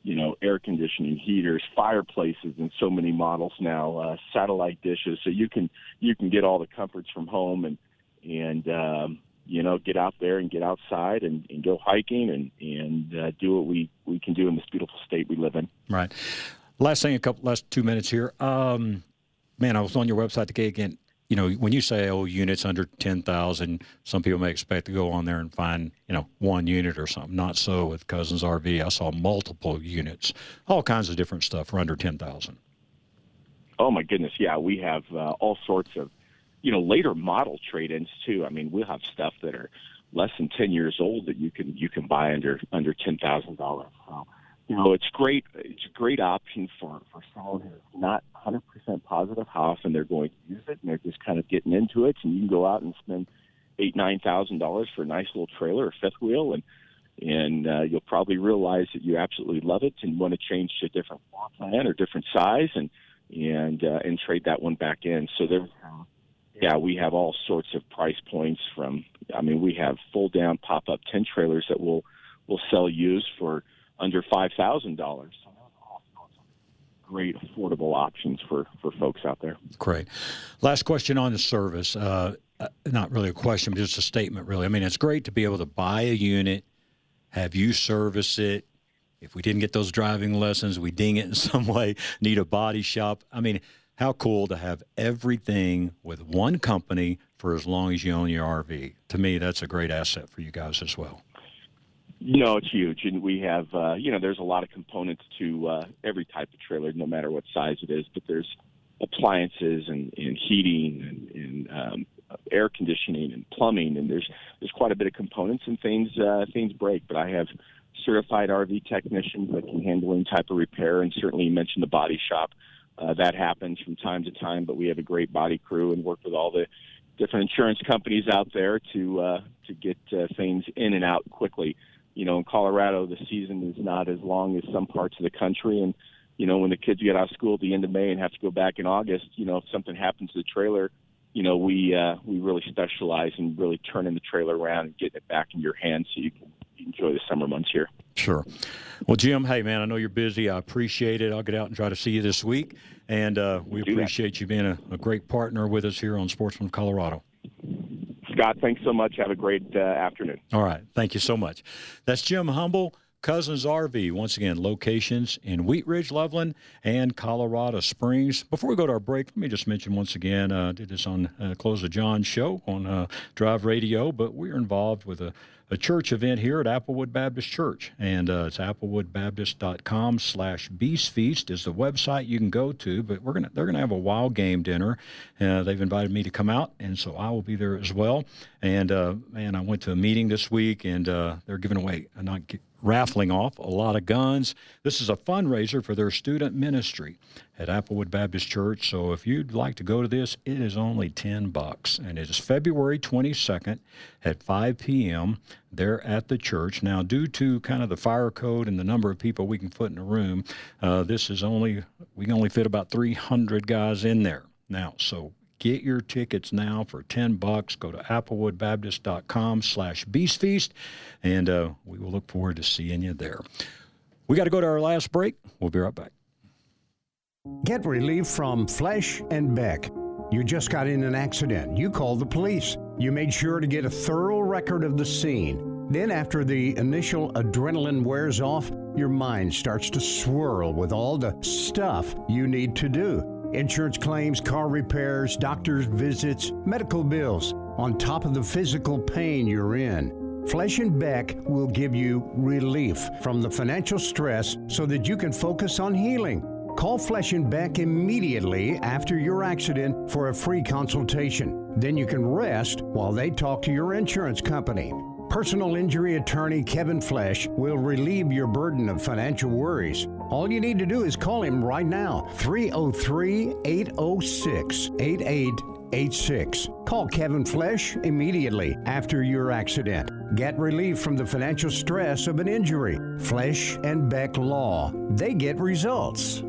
you know, air conditioning, heaters, fireplaces, and so many models now, uh, satellite dishes. So you can you can get all the comforts from home and and um, you know, get out there and get outside and, and go hiking and and uh, do what we we can do in this beautiful state we live in. Right. Last thing, a couple last two minutes here. Um, man, I was on your website today again. You know, when you say oh units under ten thousand, some people may expect to go on there and find you know one unit or something. Not so with Cousins RV. I saw multiple units, all kinds of different stuff for under ten thousand. Oh my goodness, yeah, we have uh, all sorts of you know, later model trade-ins too. I mean, we'll have stuff that are less than 10 years old that you can you can buy under under $10,000. So, you know, it's great. It's a great option for for someone who's not 100% positive how often they're going to use it, and they're just kind of getting into it. And you can go out and spend eight nine thousand dollars for a nice little trailer or fifth wheel, and and uh, you'll probably realize that you absolutely love it and want to change to a different floor plan or different size, and and uh, and trade that one back in. So there yeah, we have all sorts of price points from. I mean, we have full down pop up tent trailers that will will sell used for under five thousand dollars. Great affordable options for for folks out there. Great. Last question on the service. Uh, uh, not really a question, but just a statement. Really, I mean, it's great to be able to buy a unit, have you service it. If we didn't get those driving lessons, we ding it in some way. Need a body shop. I mean how cool to have everything with one company for as long as you own your RV. To me, that's a great asset for you guys as well. No, it's huge, and we have uh, you know there's a lot of components to uh, every type of trailer, no matter what size it is. But there's appliances and, and heating and, and um, air conditioning and plumbing, and there's there's quite a bit of components and things uh, things break. But I have certified RV technicians that can handle any type of repair, and certainly you mentioned the body shop. Uh, that happens from time to time, but we have a great body crew and work with all the different insurance companies out there to uh, to get uh, things in and out quickly. You know, in Colorado, the season is not as long as some parts of the country, and you know, when the kids get out of school at the end of May and have to go back in August, you know, if something happens to the trailer, you know, we uh, we really specialize in really turning the trailer around and getting it back in your hands so you can enjoy the summer months here. Sure. Well, Jim, hey man, I know you're busy. I appreciate it. I'll get out and try to see you this week, and uh, we Do appreciate that. you being a, a, great partner with us here on Sportsman Colorado. Scott, thanks so much. Have a great uh, afternoon. All right, thank you so much. That's Jim Humble. Cousins RV, once again, locations in Wheat Ridge, Loveland, and Colorado Springs. Before we go to our break, let me just mention once again, uh, did this on uh, Close of John show on uh, Drive Radio, but we're involved with a, a church event here at Applewood Baptist Church, and uh, it's applewoodbaptist.com slash Beast Feast is the website you can go to, but we're gonna they're gonna have a wild game dinner. Uh, they've invited me to come out, and so I will be there as well. And uh, man, I went to a meeting this week, and uh, they're giving away not raffling off a lot of guns. This is a fundraiser for their student ministry at Applewood Baptist Church. So if you'd like to go to this, it is only 10 bucks and it is February 22nd at 5 p.m. there at the church. Now, due to kind of the fire code and the number of people we can put in a room, uh, this is only we can only fit about 300 guys in there. Now, so Get your tickets now for 10 bucks. Go to applewoodbaptist.com slash beastfeast, and uh, we will look forward to seeing you there. We got to go to our last break. We'll be right back. Get relief from Flesh and Beck. You just got in an accident. You called the police. You made sure to get a thorough record of the scene. Then, after the initial adrenaline wears off, your mind starts to swirl with all the stuff you need to do. Insurance claims, car repairs, doctor's visits, medical bills, on top of the physical pain you're in. Flesh and Beck will give you relief from the financial stress so that you can focus on healing. Call Flesh and Beck immediately after your accident for a free consultation. Then you can rest while they talk to your insurance company. Personal injury attorney Kevin Flesh will relieve your burden of financial worries. All you need to do is call him right now 303 806 8886. Call Kevin Flesh immediately after your accident. Get relief from the financial stress of an injury. Flesh and Beck Law. They get results.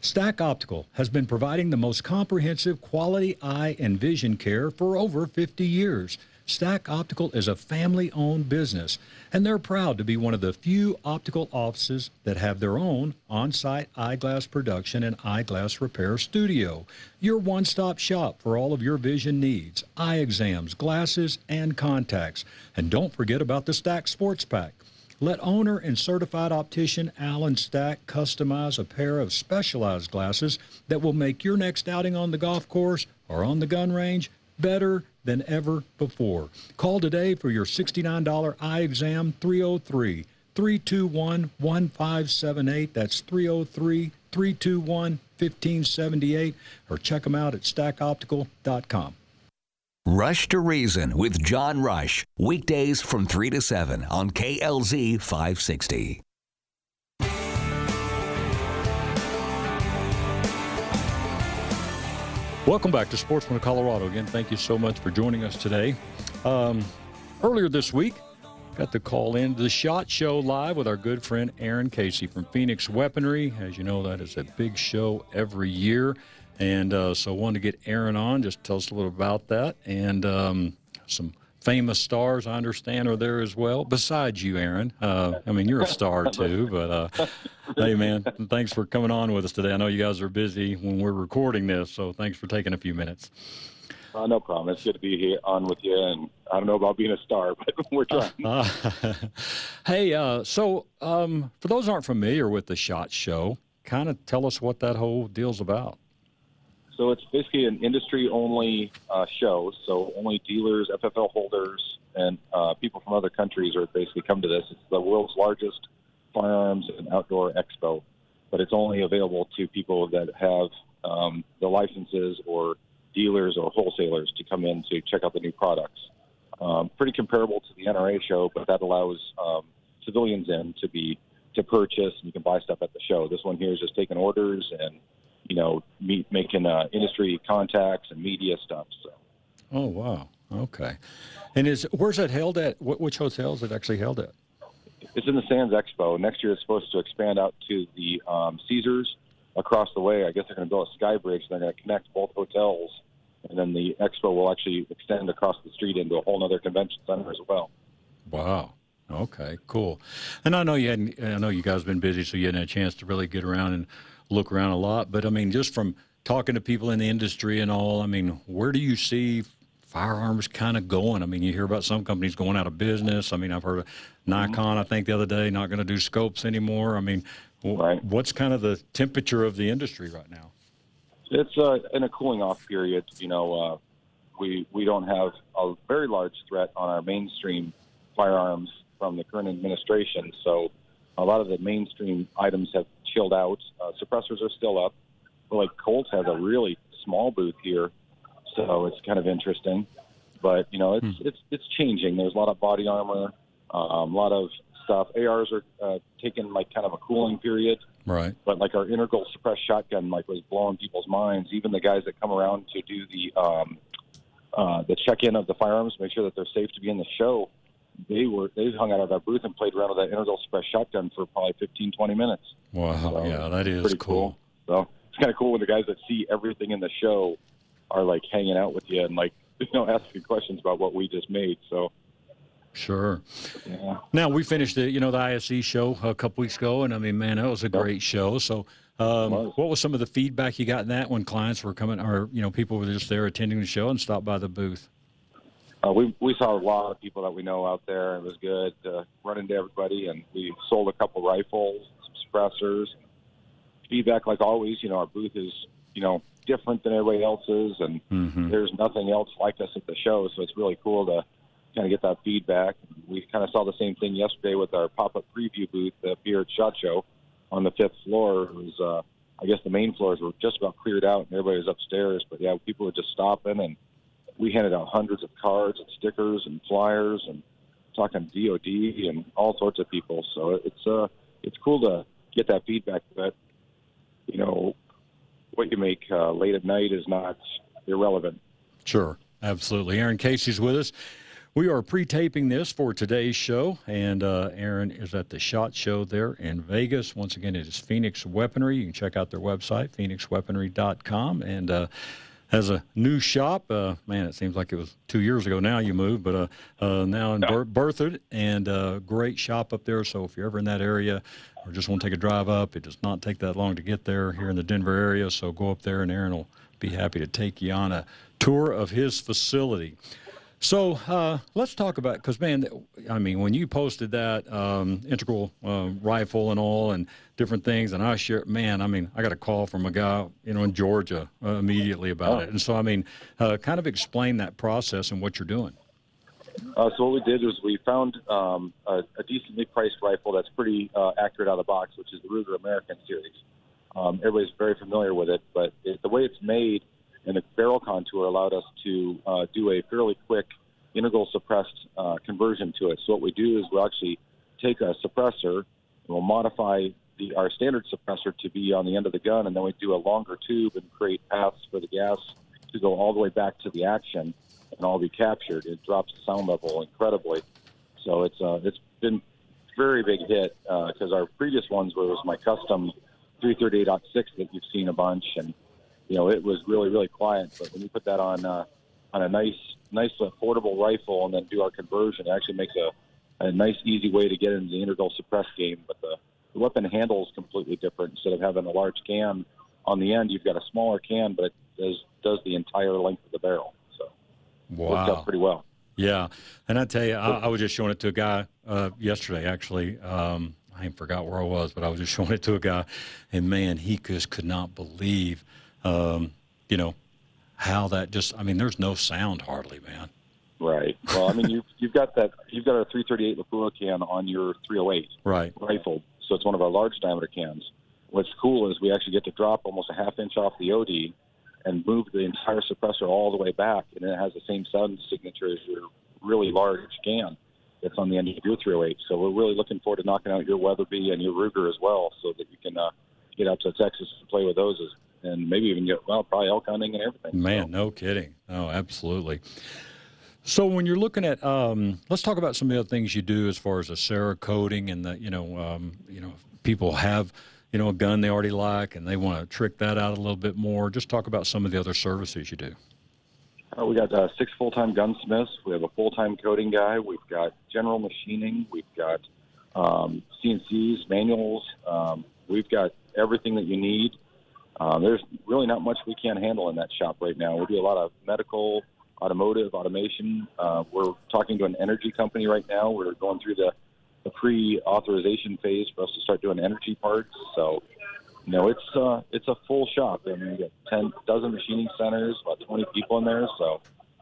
Stack Optical has been providing the most comprehensive quality eye and vision care for over 50 years. Stack Optical is a family owned business, and they're proud to be one of the few optical offices that have their own on site eyeglass production and eyeglass repair studio. Your one stop shop for all of your vision needs eye exams, glasses, and contacts. And don't forget about the Stack Sports Pack. Let owner and certified optician Alan Stack customize a pair of specialized glasses that will make your next outing on the golf course or on the gun range better than ever before. Call today for your $69 eye exam 303 321 1578. That's 303 321 1578 or check them out at stackoptical.com. Rush to Reason with John Rush. Weekdays from 3 to 7 on KLZ 560. Welcome back to Sportsman of Colorado. Again, thank you so much for joining us today. Um, earlier this week, got the call in the SHOT Show live with our good friend Aaron Casey from Phoenix Weaponry. As you know, that is a big show every year. And uh, so I wanted to get Aaron on, just tell us a little about that. And um, some famous stars, I understand, are there as well, besides you, Aaron. Uh, I mean, you're a star too, but uh, hey, man, thanks for coming on with us today. I know you guys are busy when we're recording this, so thanks for taking a few minutes. Uh, no problem. It's good to be here on with you, and I don't know about being a star, but we're trying. Hey, uh, so um, for those aren't familiar with the Shot Show, kind of tell us what that whole deal's about. So it's basically an industry-only uh, show. So only dealers, FFL holders, and uh, people from other countries are basically come to this. It's the world's largest firearms and outdoor expo, but it's only available to people that have um, the licenses or dealers or wholesalers to come in to check out the new products. Um, pretty comparable to the NRA show, but that allows um, civilians in to be to purchase and you can buy stuff at the show. This one here is just taking orders and you know meet, making uh, industry contacts and media stuff. So. Oh wow, okay. And is where's that held at? Which hotel is it actually held at? It's in the Sands Expo. Next year, it's supposed to expand out to the um, Caesars across the way. I guess they're going to build a sky bridge. And they're going to connect both hotels, and then the expo will actually extend across the street into a whole other convention center as well. Wow. Okay, cool. And I know you hadn't. I know you guys have been busy, so you hadn't had a chance to really get around and look around a lot. But I mean, just from talking to people in the industry and all, I mean, where do you see firearms kind of going? I mean, you hear about some companies going out of business. I mean, I've heard of Nikon. Mm-hmm. I think the other day not going to do scopes anymore. I mean, right. what's kind of the temperature of the industry right now? It's uh, in a cooling off period. You know, uh, we we don't have a very large threat on our mainstream firearms from the current administration. So a lot of the mainstream items have chilled out. Uh, suppressors are still up. But like Colt has a really small booth here, so it's kind of interesting. But you know, it's hmm. it's it's changing. There's a lot of body armor, um, a lot of stuff. ARs are uh, taking like kind of a cooling period. Right. But like our integral suppressed shotgun, like was blowing people's minds. Even the guys that come around to do the um, uh, the check-in of the firearms, make sure that they're safe to be in the show they were they hung out at our booth and played around with that integral suppressed shotgun for probably 15, 20 minutes. Wow, so yeah, that is pretty cool. cool. So it's kind of cool when the guys that see everything in the show are like hanging out with you and like you know asking questions about what we just made. So. Sure. Yeah. Now we finished the you know the ISE show a couple weeks ago, and I mean, man, that was a great show. So, um, was. what was some of the feedback you got in that when clients were coming, or you know, people were just there attending the show and stopped by the booth? Uh, we we saw a lot of people that we know out there. It was good to run into everybody, and we sold a couple rifles, some suppressors. Feedback, like always, you know, our booth is you know different than everybody else's, and mm-hmm. there's nothing else like us at the show. So it's really cool to kind of get that feedback. We kind of saw the same thing yesterday with our pop-up preview booth up here at Shot Show on the fifth floor. It was, uh, I guess, the main floors were just about cleared out, and everybody was upstairs. But yeah, people were just stopping and we handed out hundreds of cards and stickers and flyers and talking DoD and all sorts of people. So it's uh it's cool to get that feedback that you know what you make uh, late at night is not irrelevant. Sure, absolutely. Aaron Casey's with us. We are pre-taping this for today's show, and uh, Aaron is at the Shot Show there in Vegas. Once again, it is Phoenix Weaponry. You can check out their website, phoenixweaponry.com, and uh, has a new shop. Uh, man, it seems like it was two years ago now you moved, but uh, uh, now in Ber- Berthoud, and uh, great shop up there. So if you're ever in that area or just want to take a drive up, it does not take that long to get there here in the Denver area. So go up there, and Aaron will be happy to take you on a tour of his facility. So uh, let's talk about because man, I mean, when you posted that um, integral uh, rifle and all and different things, and I share, man, I mean, I got a call from a guy, you know, in Georgia uh, immediately about oh. it, and so I mean, uh, kind of explain that process and what you're doing. Uh, so what we did was we found um, a, a, decently priced rifle that's pretty uh, accurate out of the box, which is the Ruger American series. Um, everybody's very familiar with it, but it, the way it's made and the barrel contour allowed us to uh, do a fairly quick integral suppressed uh, conversion to it. So what we do is we'll actually take a suppressor and we'll modify the, our standard suppressor to be on the end of the gun, and then we do a longer tube and create paths for the gas to go all the way back to the action and all be captured. It drops the sound level incredibly. So it's uh, it's been very big hit because uh, our previous ones were was my custom 338.6 that you've seen a bunch, and you know, it was really, really quiet. But when you put that on uh, on a nice, nice affordable rifle and then do our conversion, it actually makes a, a nice, easy way to get into the integral suppress game. But the, the weapon handle is completely different. Instead of having a large can on the end, you've got a smaller can, but it does does the entire length of the barrel. So wow. it works out pretty well. Yeah, and I tell you, I, I was just showing it to a guy uh, yesterday. Actually, um, I forgot where I was, but I was just showing it to a guy, and man, he just could not believe um, you know, how that just, I mean, there's no sound hardly, man. Right. Well, I mean, you've you've got that you've got a 338 Lapua can on your 308 right rifle, so it's one of our large diameter cans. What's cool is we actually get to drop almost a half inch off the OD and move the entire suppressor all the way back, and it has the same sound signature as your really large can that's on the end of your 308. So we're really looking forward to knocking out your Weatherby and your Ruger as well, so that you can uh, get out to Texas and play with those, and maybe even get well, probably elk hunting and everything. Man, so. no kidding. Oh, absolutely. So when you're looking at, um, let's talk about some of the other things you do as far as the Cerakoting and the, you know, um, you know, people have, you know, a gun they already like and they want to trick that out a little bit more. Just talk about some of the other services you do. Uh, we got uh, six full-time gunsmiths. We have a full-time coating guy. We've got general machining. We've got um, CNCs, manuals. Um, we've got everything that you need. Um, there's really not much we can't handle in that shop right now. We do a lot of medical, automotive, automation. Uh, we're talking to an energy company right now. We're going through the, the pre-authorization phase for us to start doing energy parts. So, you know, it's uh, it's a full shop. I mean, we got ten dozen machining centers, about 20 people in there. So,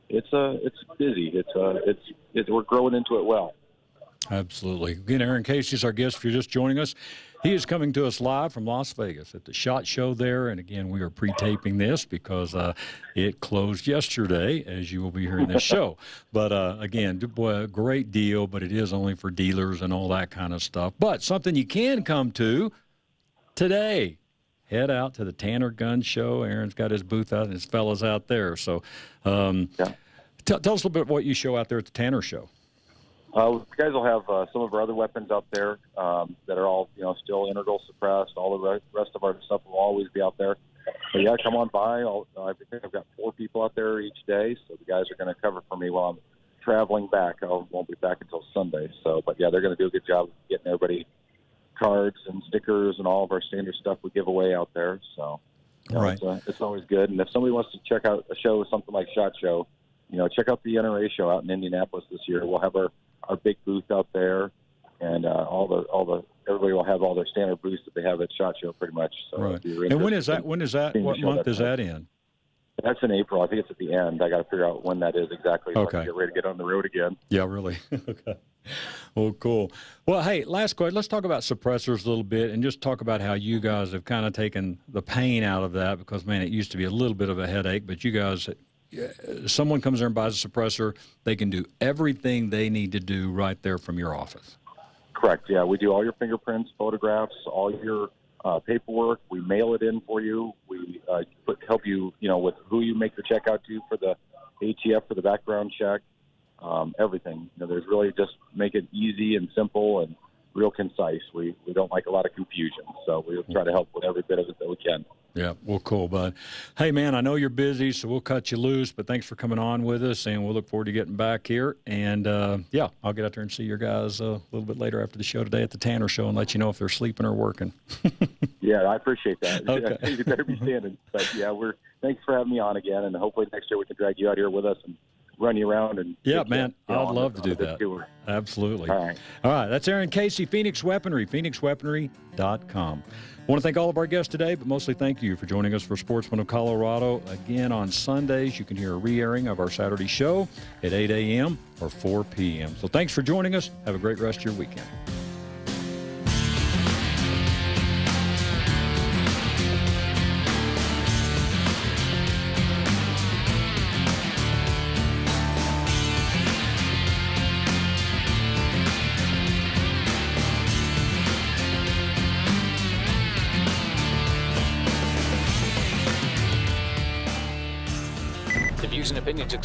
it's uh, it's busy. It's uh, it's it, we're growing into it well. Absolutely. Again, Aaron Casey's our guest. If you're just joining us, he is coming to us live from Las Vegas at the SHOT Show there. And again, we are pre taping this because uh, it closed yesterday, as you will be hearing this show. But uh, again, boy, great deal, but it is only for dealers and all that kind of stuff. But something you can come to today. Head out to the Tanner Gun Show. Aaron's got his booth out and his fellows out there. So um, yeah. t- tell us a little bit what you show out there at the Tanner Show. Uh, you guys will have uh, some of our other weapons out there um, that are all, you know, still integral suppressed. All the rest of our stuff will always be out there. But yeah, come on by. I'll, I think I've got four people out there each day, so the guys are going to cover for me while I'm traveling back. I won't be back until Sunday. So, but yeah, they're going to do a good job of getting everybody cards and stickers and all of our standard stuff we give away out there. So, you know, right, it's, uh, it's always good. And if somebody wants to check out a show, something like Shot Show, you know, check out the NRA show out in Indianapolis this year. We'll have our our big booth out there, and uh, all the all the everybody will have all their standard booths that they have at Shot Show pretty much. So right. And when is that? When is that? What month is that in? That's in April. I think it's at the end. I got to figure out when that is exactly. Okay. Get ready to get on the road again. Yeah, really. okay. Well, cool. Well, hey, last question. Let's talk about suppressors a little bit and just talk about how you guys have kind of taken the pain out of that because, man, it used to be a little bit of a headache, but you guys someone comes there and buys a suppressor, they can do everything they need to do right there from your office. Correct. Yeah, we do all your fingerprints, photographs, all your uh, paperwork. We mail it in for you. We uh, put, help you, you know, with who you make the check out to for the ATF for the background check. Um, everything. You know, there's really just make it easy and simple and real concise. We we don't like a lot of confusion, so we'll try to help with every bit of it that we can. Yeah, well, cool, bud. Hey, man, I know you're busy, so we'll cut you loose, but thanks for coming on with us, and we'll look forward to getting back here. And uh, yeah, I'll get out there and see your guys uh, a little bit later after the show today at the Tanner Show and let you know if they're sleeping or working. yeah, I appreciate that. Okay. you better be standing. But yeah, we're thanks for having me on again, and hopefully next year we can drag you out here with us and run you around and yeah, man, I'd love to do that. Tour. Absolutely. All right. All right. That's Aaron Casey, Phoenix Weaponry, phoenixweaponry.com. I want to thank all of our guests today, but mostly thank you for joining us for Sportsman of Colorado. Again, on Sundays, you can hear a re airing of our Saturday show at 8 a.m. or 4 p.m. So thanks for joining us. Have a great rest of your weekend.